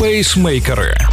Пейсмейкери.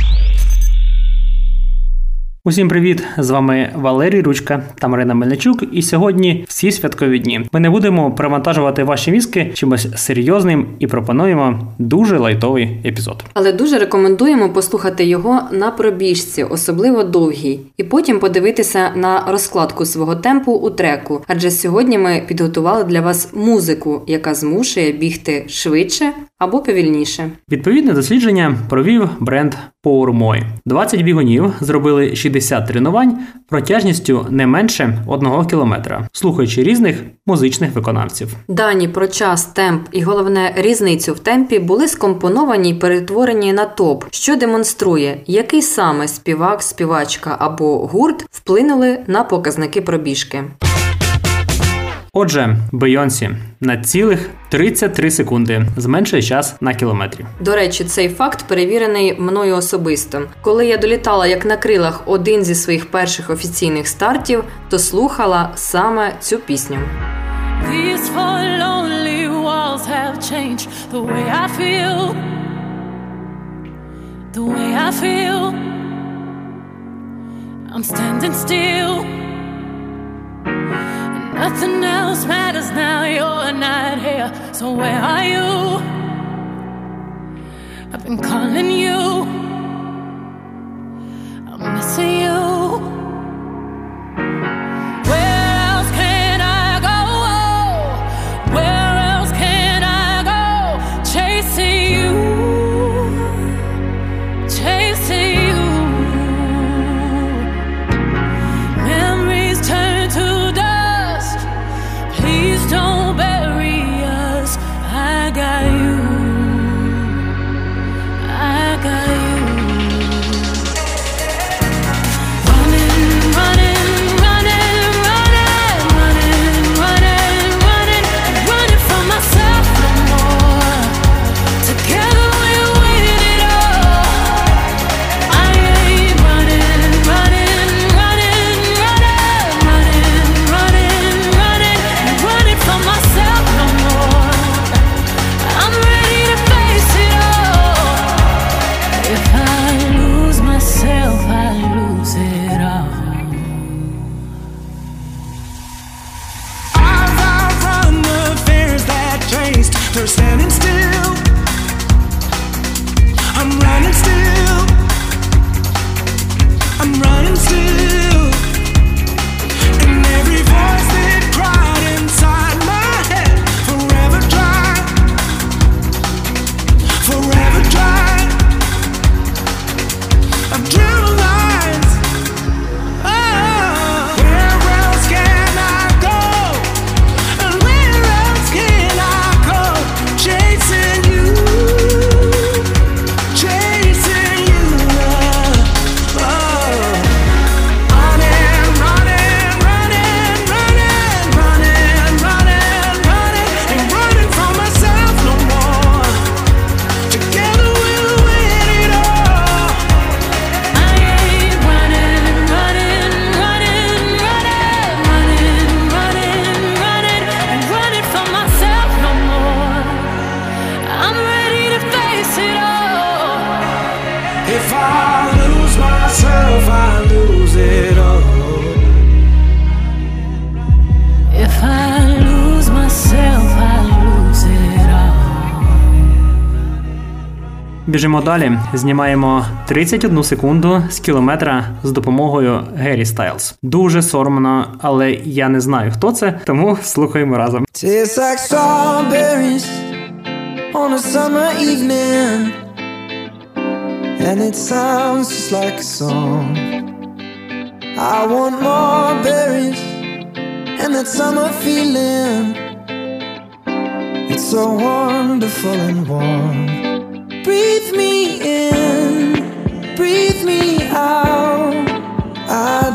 Усім привіт! З вами Валерій Ручка та Марина Мельничук. І сьогодні всі святкові дні. Ми не будемо привантажувати ваші мізки чимось серйозним і пропонуємо дуже лайтовий епізод. Але дуже рекомендуємо послухати його на пробіжці, особливо довгій, і потім подивитися на розкладку свого темпу у треку. Адже сьогодні ми підготували для вас музику, яка змушує бігти швидше або повільніше. Відповідне дослідження провів бренд PowerMoy. 20 бігунів зробили 60 тренувань протяжністю не менше 1 кілометра, слухаючи різних музичних виконавців. Дані про час, темп і головне різницю в темпі були скомпоновані й перетворені на топ, що демонструє, який саме співак, співачка або гурт вплинули на показники пробіжки. Отже, Бейонсі на цілих 33 секунди зменшує час на кілометрі. До речі, цей факт перевірений мною особисто. Коли я долітала як на крилах один зі своїх перших офіційних стартів, то слухала саме цю пісню. These four lonely walls have changed the way I feel. The way I feel. I'm standing still. Nothing else matters now, you're not here. So where are you? I've been calling you. I'm missing you. Біжимо далі. Знімаємо 31 секунду з кілометра з допомогою Гері Стайлз. Дуже соромно, але я не знаю, хто це, тому слухаємо разом. I want more berries. It's so wonderful and warm. Breathe me in, breathe me out. I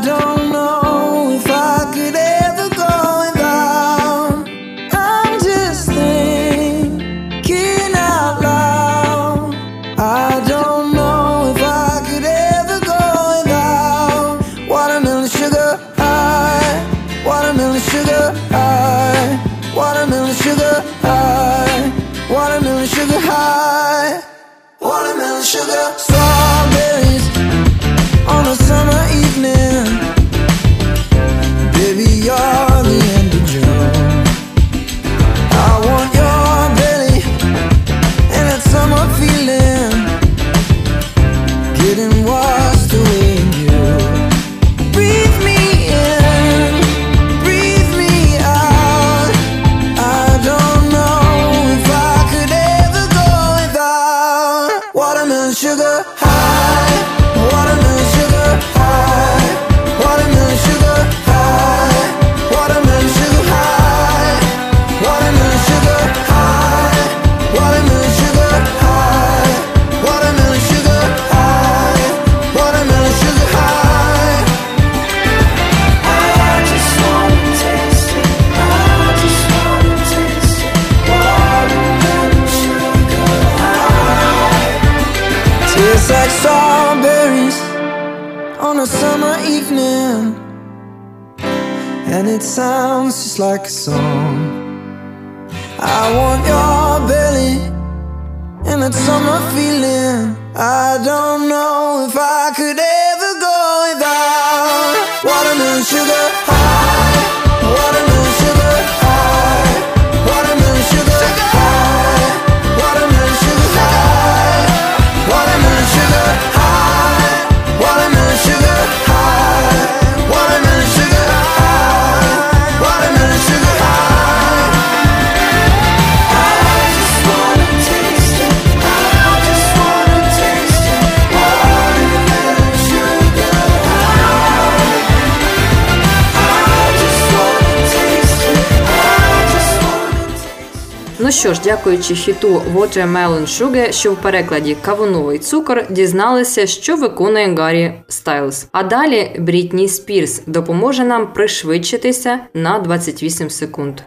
що ж, дякуючи хіту Watermelon Sugar, що в перекладі кавуновий цукор, дізналися, що виконує Гаррі Стайлз. А далі Брітні Спірс допоможе нам пришвидшитися на 28 секунд.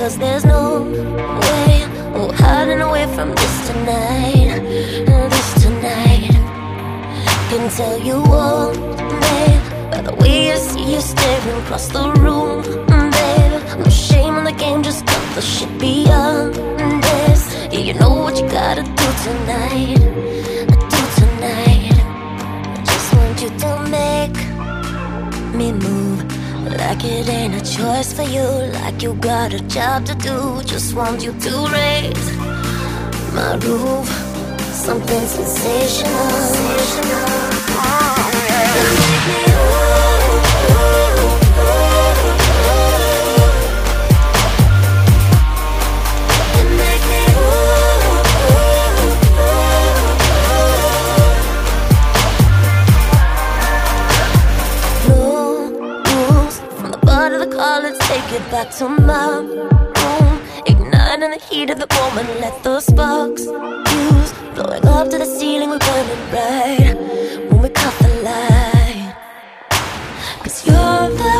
Cause there's no way. Oh, hiding away from. This tonight. Can tell you all, babe, by the way I see you staring across the room, babe. No shame in the game, just cut the shit beyond this. Yeah, you know what you gotta do tonight. Do tonight. I just want you to make me move like it ain't a choice for you, like you got a job to do. Just want you to raise my roof, something sensational. Let's take it back to my room. Igniting the heat of the moment. Let the sparks fuse. Blowing up to the ceiling. We're burning bright when we cut the light. Cause you're the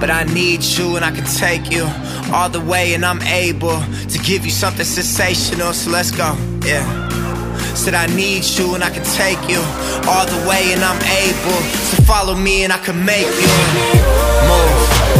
But I need you and I can take you all the way, and I'm able to give you something sensational, so let's go, yeah. Said I need you and I can take you all the way, and I'm able to follow me and I can make you move.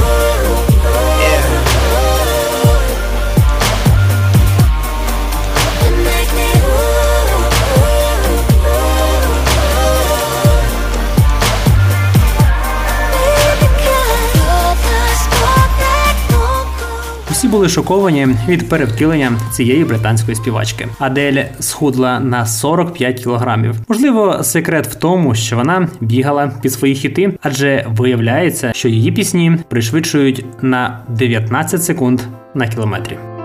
Усі були шоковані від перевтілення цієї британської співачки. Адель схудла на 45 кілограмів. Можливо, секрет в тому, що вона бігала під свої хіти, адже виявляється, що її пісні пришвидшують на 19 секунд на кілометрі.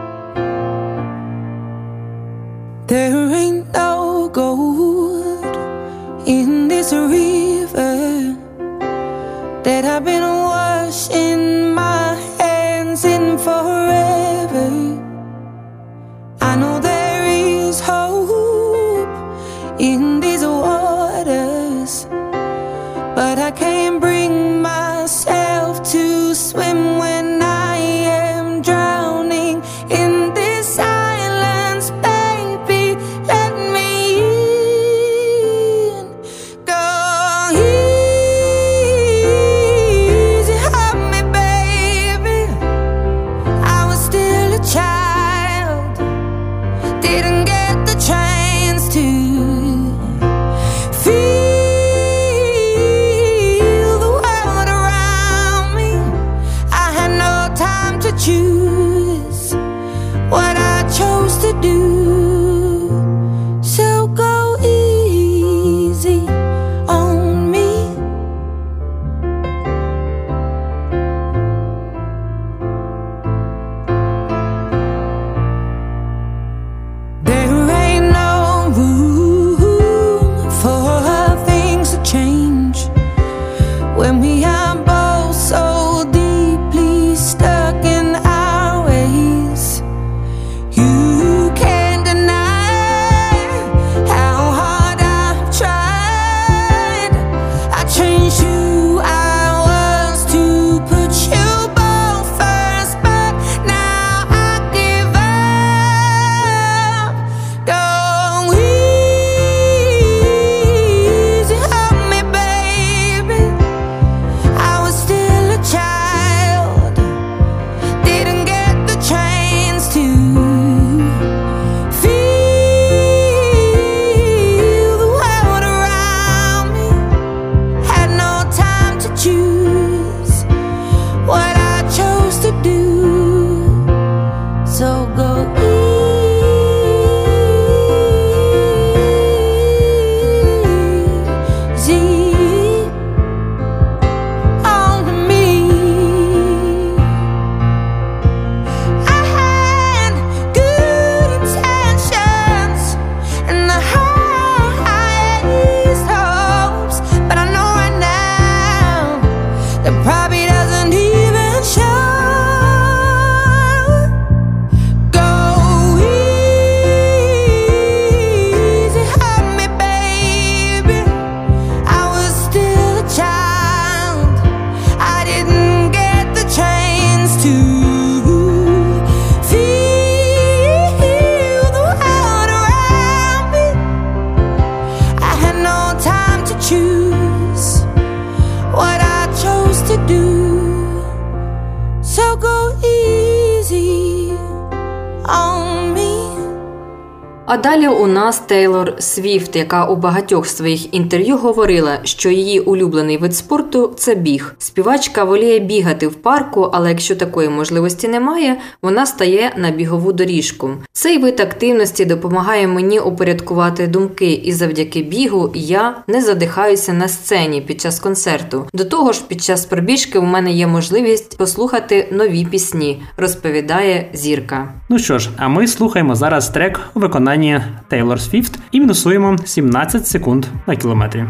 Свіфт, яка у багатьох своїх інтерв'ю говорила, що її улюблений вид спорту це біг. Співачка воліє бігати в парку, але якщо такої можливості немає, вона стає на бігову доріжку. Цей вид активності допомагає мені упорядкувати думки, і завдяки бігу я не задихаюся на сцені під час концерту. До того ж, під час пробіжки у мене є можливість послухати нові пісні, розповідає зірка. Ну що ж, а ми слухаємо зараз трек у виконанні Тейлор Свіфт і мінусуємо 17 секунд на кілометрі.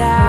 out.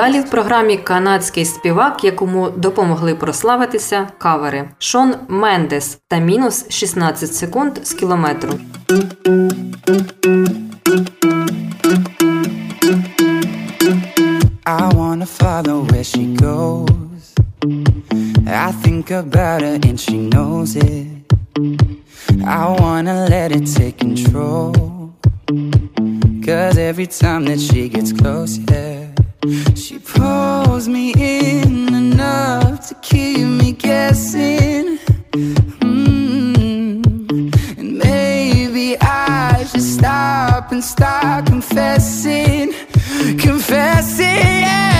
Далі в програмі канадський співак, якому допомогли прославитися кавери Шон Мендес та мінус 16 секунд з кілометру. I wanna follow where she goes. I think about her and she knows it. I wanna let it take control. Cause every time that she gets close, yeah, she pulls me in enough to keep me guessing. Mm. And maybe I should stop and start confessing, confessing. Yeah.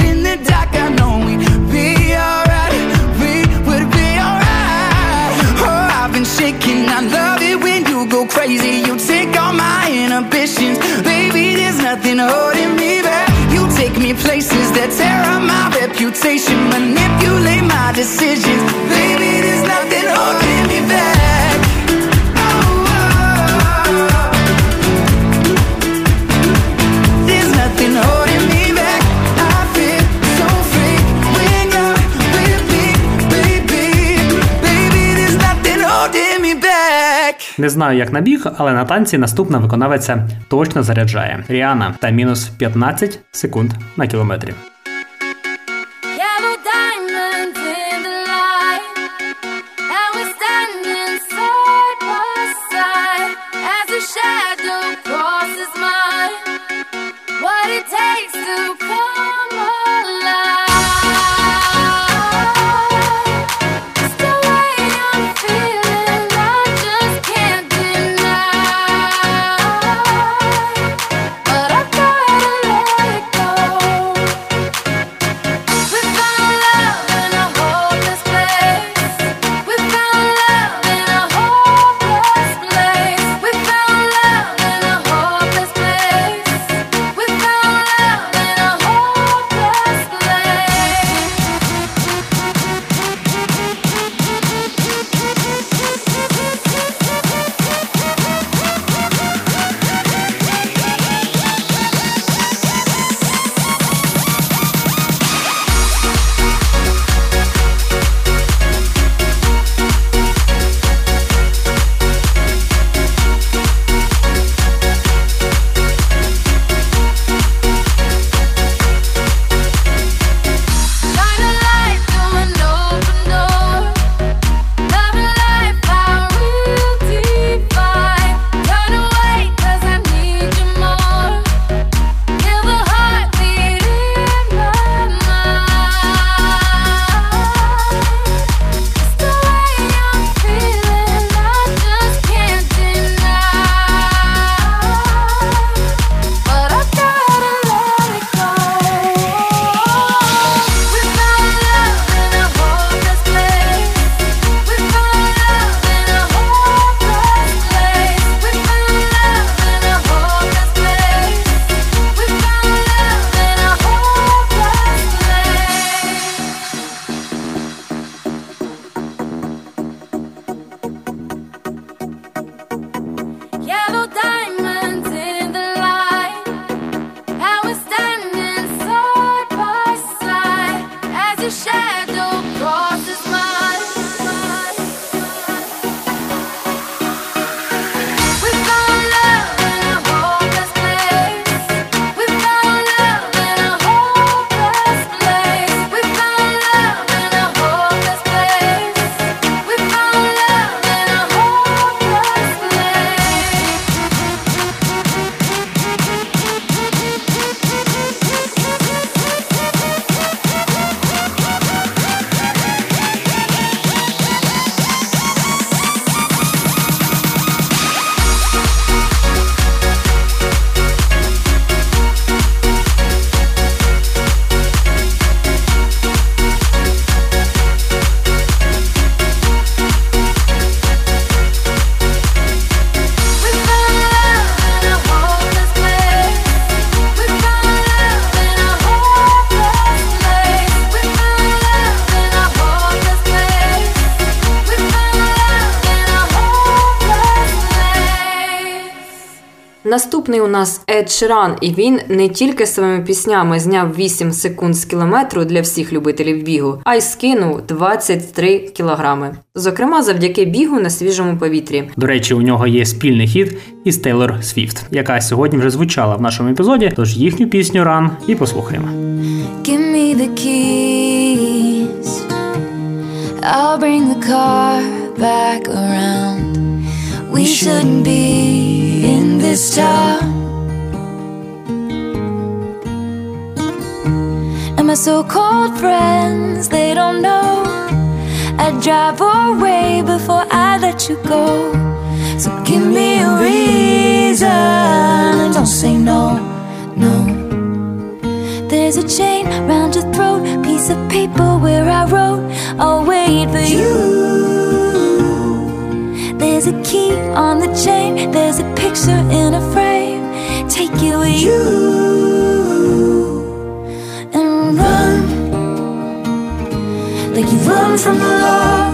Shaking. I love it when you go crazy. You take all my inhibitions. Baby, there's nothing holding me back. You take me places that tear up my reputation. Manipulate my decisions. Baby, there's nothing holding me back. Не знаю, як на біг, але на танці наступна виконавиця точно заряджає. Ріана та мінус 15 секунд на кілометрі. Наступний у нас Ед Ширан, і він не тільки своїми піснями зняв 8 секунд з кілометру для всіх любителів бігу, а й скинув 23 кілограми. Зокрема, завдяки бігу на свіжому повітрі. До речі, у нього є спільний хіт із Тейлор Свіфт, яка сьогодні вже звучала в нашому епізоді. Тож їхню пісню Ран і послухаємо. Give me the keys. I'll bring the car back around. We shouldn't be this. And my so called friends, they don't know. I'd drive away before I let you go. So give me a reason. Don't say no, no. There's a chain round your throat, piece of paper where I wrote, I'll wait for you. There's a key on the chain, there's a picture in a frame. Take it with you and run like you run from the law.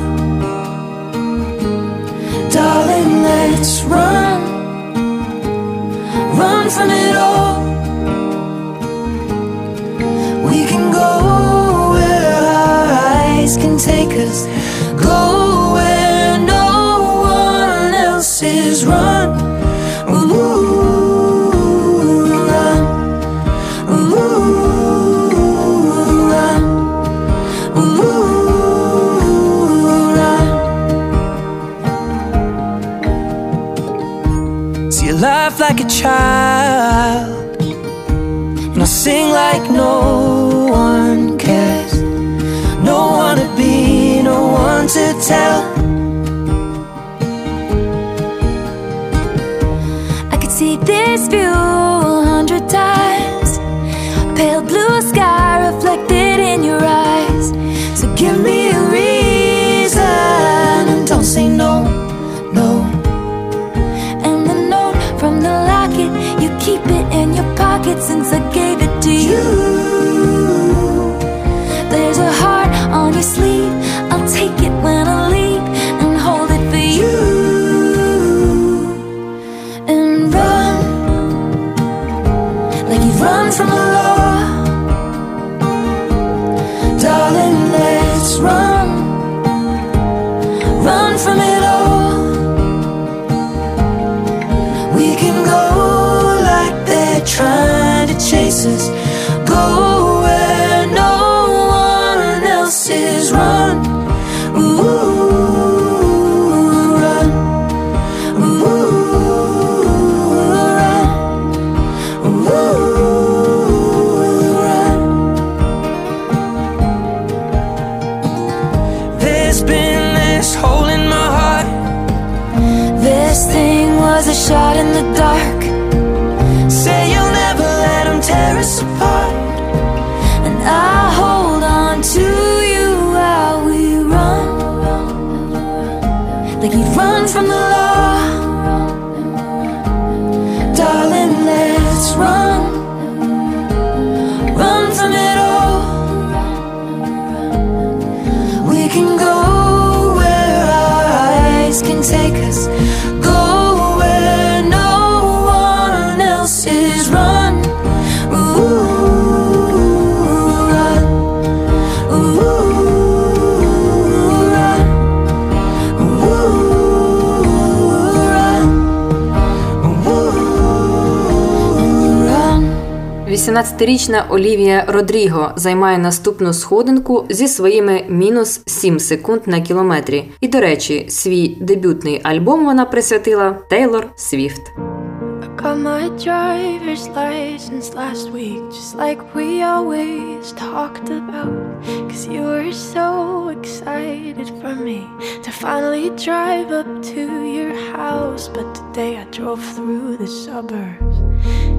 Darling, let's run. Run from it all. We can go where our eyes can take us. Go laugh like a child, and I sing like no one cares. No one to be, no one to tell. Since I gave it to you. 18-річна Олівія Родріго займає наступну сходинку зі своїми мінус 7 секунд на кілометрі. І, до речі, свій дебютний альбом вона присвятила Тейлор Свіфт.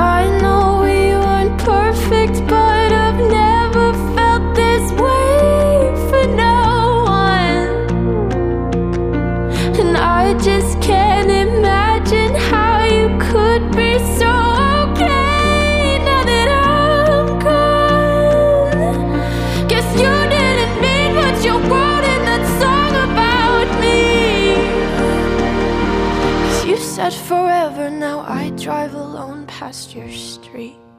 I past your street.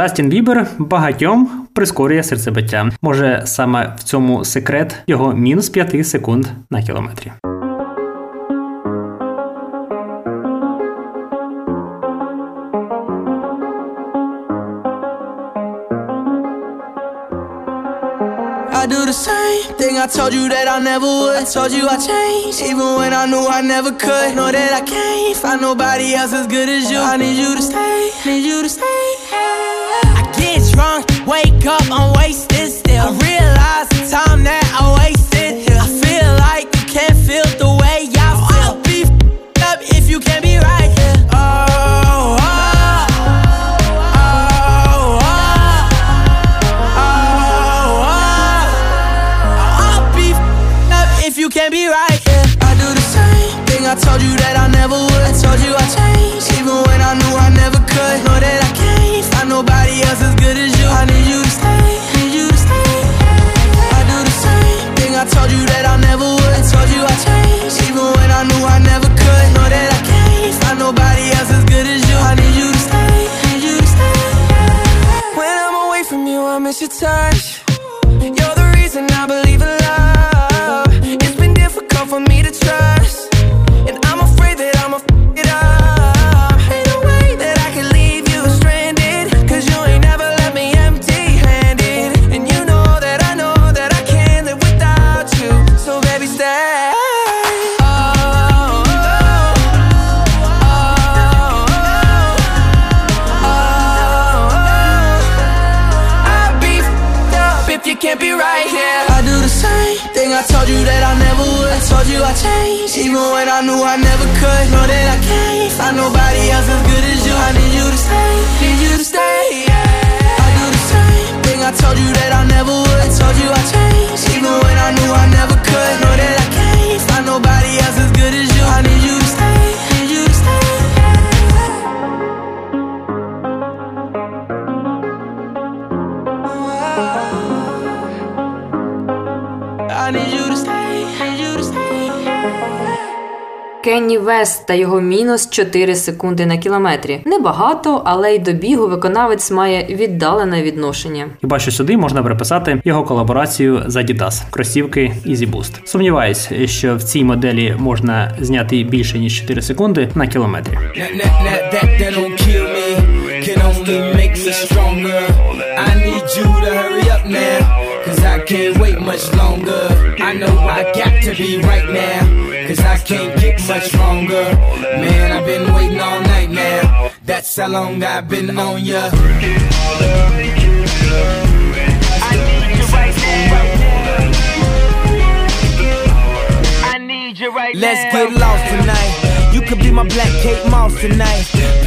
Джастін Бібер багатьом прискорює серцебиття. Може, саме в цьому секрет його мінус 5 секунд на кілометрі. I do the same thing I told you that I never would. I told you I changed, even when I knew I never could. Know that I can't find nobody else as good as you. I need you to stay, need you to stay. drunk, wake up, I'm wasted still. I realize the time that 4 секунди на кілометрі. Небагато, але й до бігу виконавець має віддалене відношення. Хіба що сюди можна приписати його колаборацію з Adidas, кросівки Easy Boost. Сумніваюсь, що в цій моделі можна зняти більше ніж 4 секунди на кілометрі. I need you to hurry up now. Cause I can't wait much longer. I know I got to be right now. Cause I can't get much stronger. Man, I've been waiting all night now. That's how long I've been on ya. I need you right now. I need you right Let's get lost tonight. You could be my black Kate Moss tonight.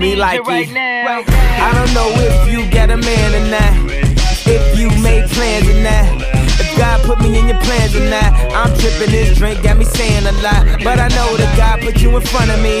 Me like it. I don't know if you got a man or not. If you made plans or not. If God put me in your plans or not. I'm tripping this drink, got me saying a lot. But I know that God put you in front of me.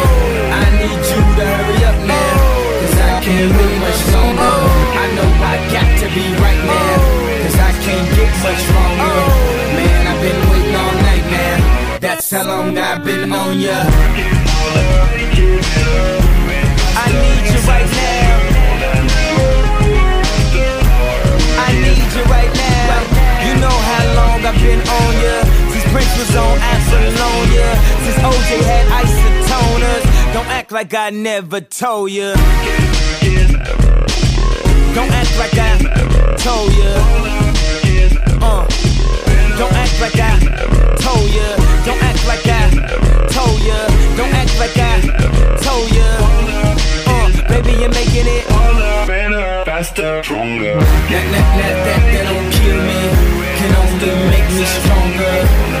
Much I know I got to be right now Cause I can't get much stronger Man, I've been waiting all night now. That's how long I've been on ya. I need you right now. I need you right now. You know how long I've been on ya. Since Prince was on Apollonia. Since OJ had isotoners. Don't act like I never told ya. Don't act like I told ya. Uh. Don't act like I told ya. Don't act like I told ya. Don't act like I told ya. Uh, baby, you're making it. Faster, stronger. That, that, that, that, that don't kill me. Can only make me stronger.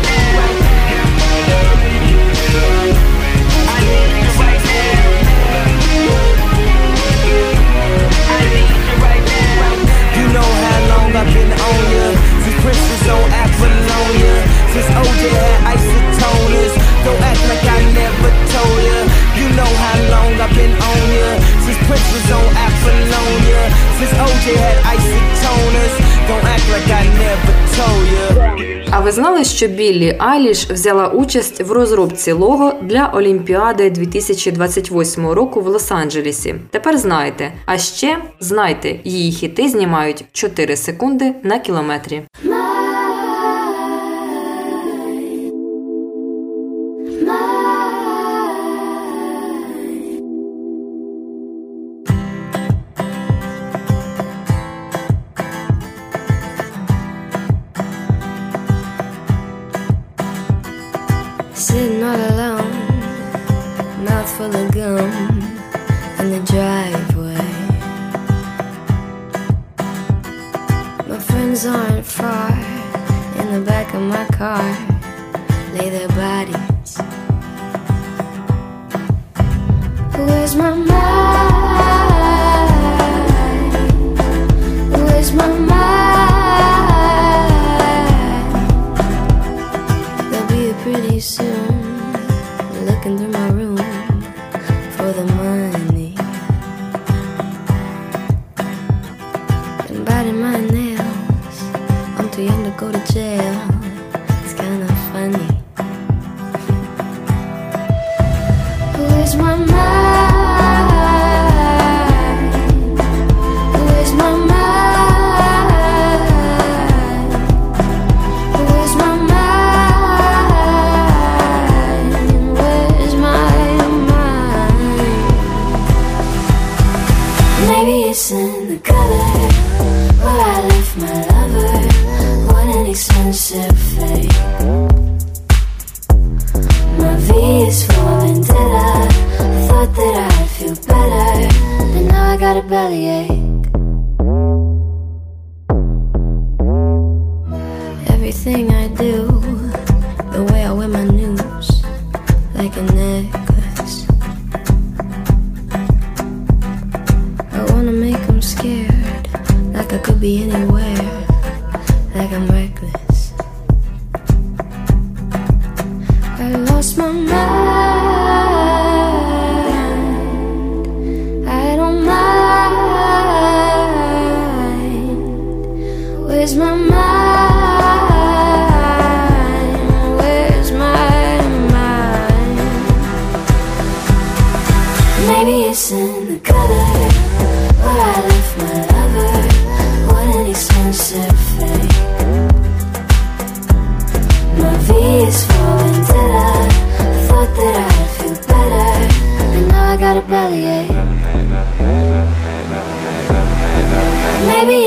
I've been on ya. Since Prince on Apollonia. Since OJ had isotoners. Don't act like I never told ya. You know how long I've been on ya. Since Prince was on Apollonia. Since OJ had isotoners. Don't act like I never told ya. А ви знали, що Біллі Айліш взяла участь в розробці лого для Олімпіади 2028 року в Лос-Анджелесі? Тепер знаєте. А ще знайте, її хіти знімають 4 секунди на кілометрі. Gum in the driveway. My friends aren't far in the back of my car, lay their bodies. Where's my mind?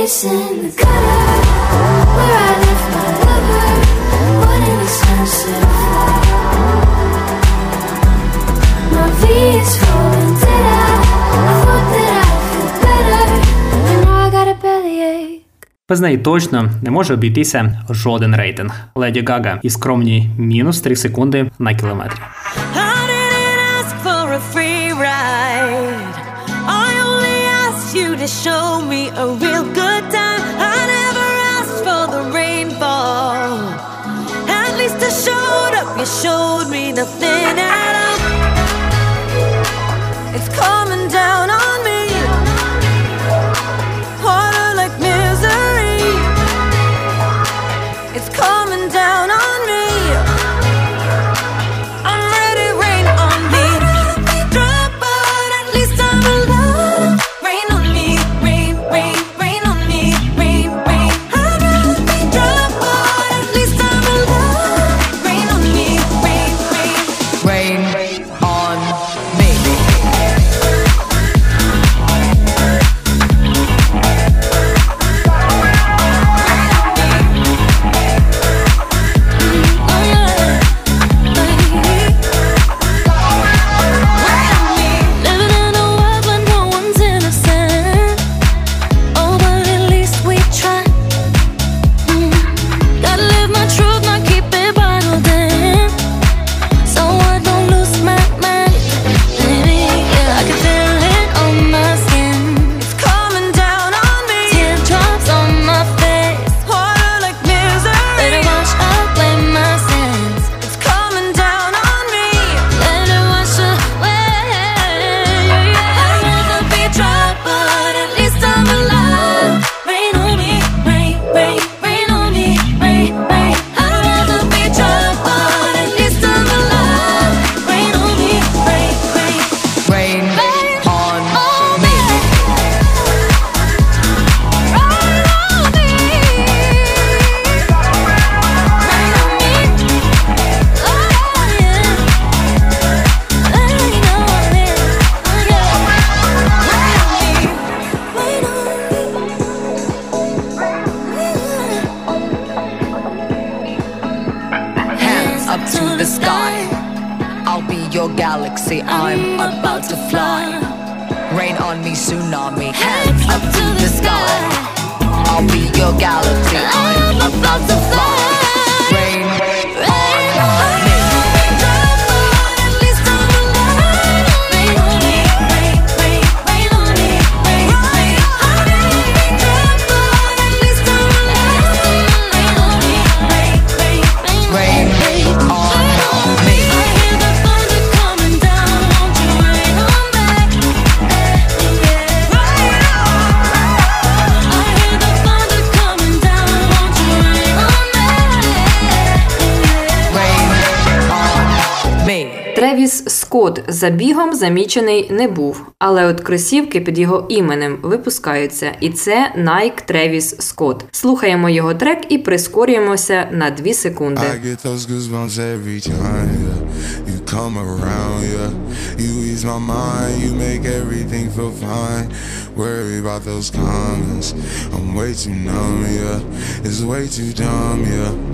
chasing the color Where I left my lover What an expensive My V is rolling dead I thought that I feel better And now I got a bellyache Без неї точно не може обійтися жоден рейтинг. Леді Гага і скромні мінус 3 секунди на кілометрі. show me a real show Скотт за бігом замічений не був, але от кросівки під його іменем випускаються, і це Nike Travis Scott. Слухаємо його трек і прискорюємося на 2 секунди. Come around, yeah. You ease my mind, you make everything feel fine. Worry about those comments. I'm way too numb, yeah. It's way too dumb, yeah.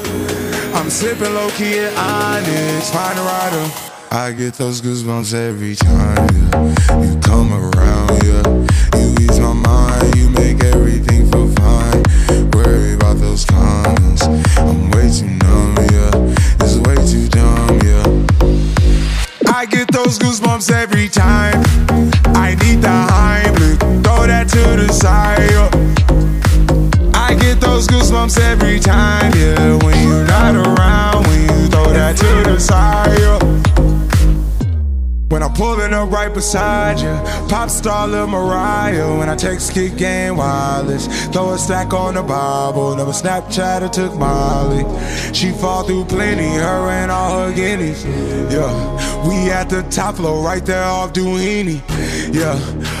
Sipping low key at Onyx, find a rider. I get those goosebumps every time, yeah. You come around, yeah. You ease my mind, you make everything feel fine. Worry about those comments. I'm way too numb, yeah. It's way too dumb, yeah. I get those goosebumps every time. I need the Heimlich, throw that to the side. yeah. Those goosebumps every time, yeah. When you're not around, when you throw that to the side. yeah. When I'm pulling up right beside you, pop star Lil Mariah. When I text kick game wireless, throw a stack on the Bible. Never Snapchat or took Molly. She fall through plenty, her and all her guineas. Yeah, we at the top floor, right there off Duini. Yeah.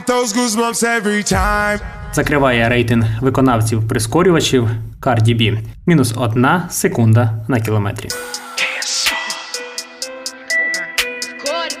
get those goosebumps every time. Закриває рейтинг виконавців прискорювачів Cardi B. Мінус одна секунда на кілометрі. Good.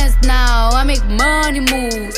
now, I make money moves.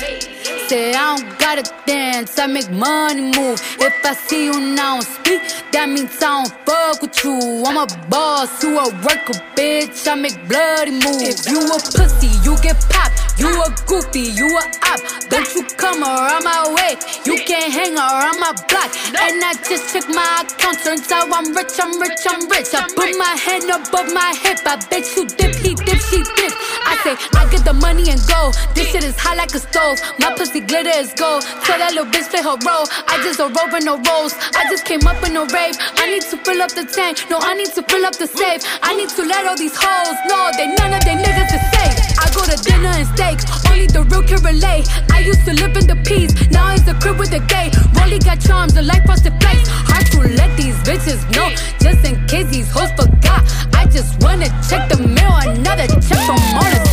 Say I don't gotta dance, I make money move. If I see you now speak, that means I don't fuck with you. I'm a boss, you a worker, bitch. I make bloody moves. If you a pussy, you get popped. You a goofy, you a op. Don't you come around my way. You can't hang around my block. And I just check my account. Turns out I'm rich, I'm rich, I'm rich. I put my hand above my hip. I bet you dip, he dip, she dip. I say, I get the money and go. This shit is hot like a stove. My pussy glitter is gold. Tell that little bitch play her role. I just a rope and no rolls. I just came up in a rave. I need to fill up the tank. No, I need to fill up the safe. I need to let all these hoes know they none of they niggas is safe. I go to dinner and steak. Only the real can relate. I used to live in the peace. Now it's a crib with a gay. Rolly got charms, the life frosted flakes. Hard to let these bitches know. Just in case these hoes forgot. I just wanna check the mail. Another check from all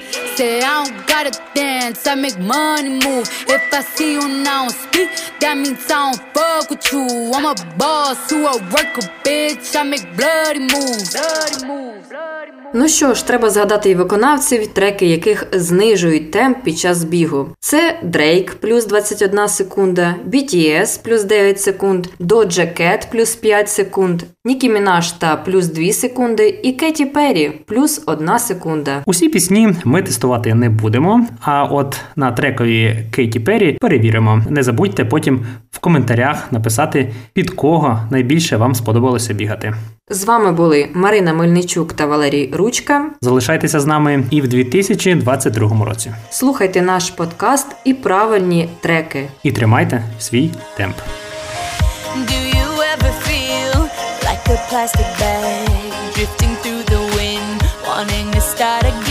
Say I don't gotta dance, I make money move. If I see you now speak, that means I don't fuck with you. I'm a boss, you a worker, bitch. I make bloody moves. Bloody moves. Ну що ж, треба згадати і виконавців, треки яких знижують темп під час бігу. Це Drake плюс 21 секунда, BTS плюс 9 секунд, Doja Cat плюс 5 секунд, Нікі Мінаш та плюс 2 секунди і Кеті Перрі плюс 1 секунда. Усі пісні ми тестувати не будемо. А от на трекові Кейті Перрі перевіримо. Не забудьте потім в коментарях написати, під кого найбільше вам сподобалося бігати. З вами були Марина Мельничук та Валерій Ручка. Залишайтеся з нами і в 2022 році. Слухайте наш подкаст і правильні треки. І тримайте свій темп. Do you ever feel like a plastic bag drifting through the wind, wanting to start again?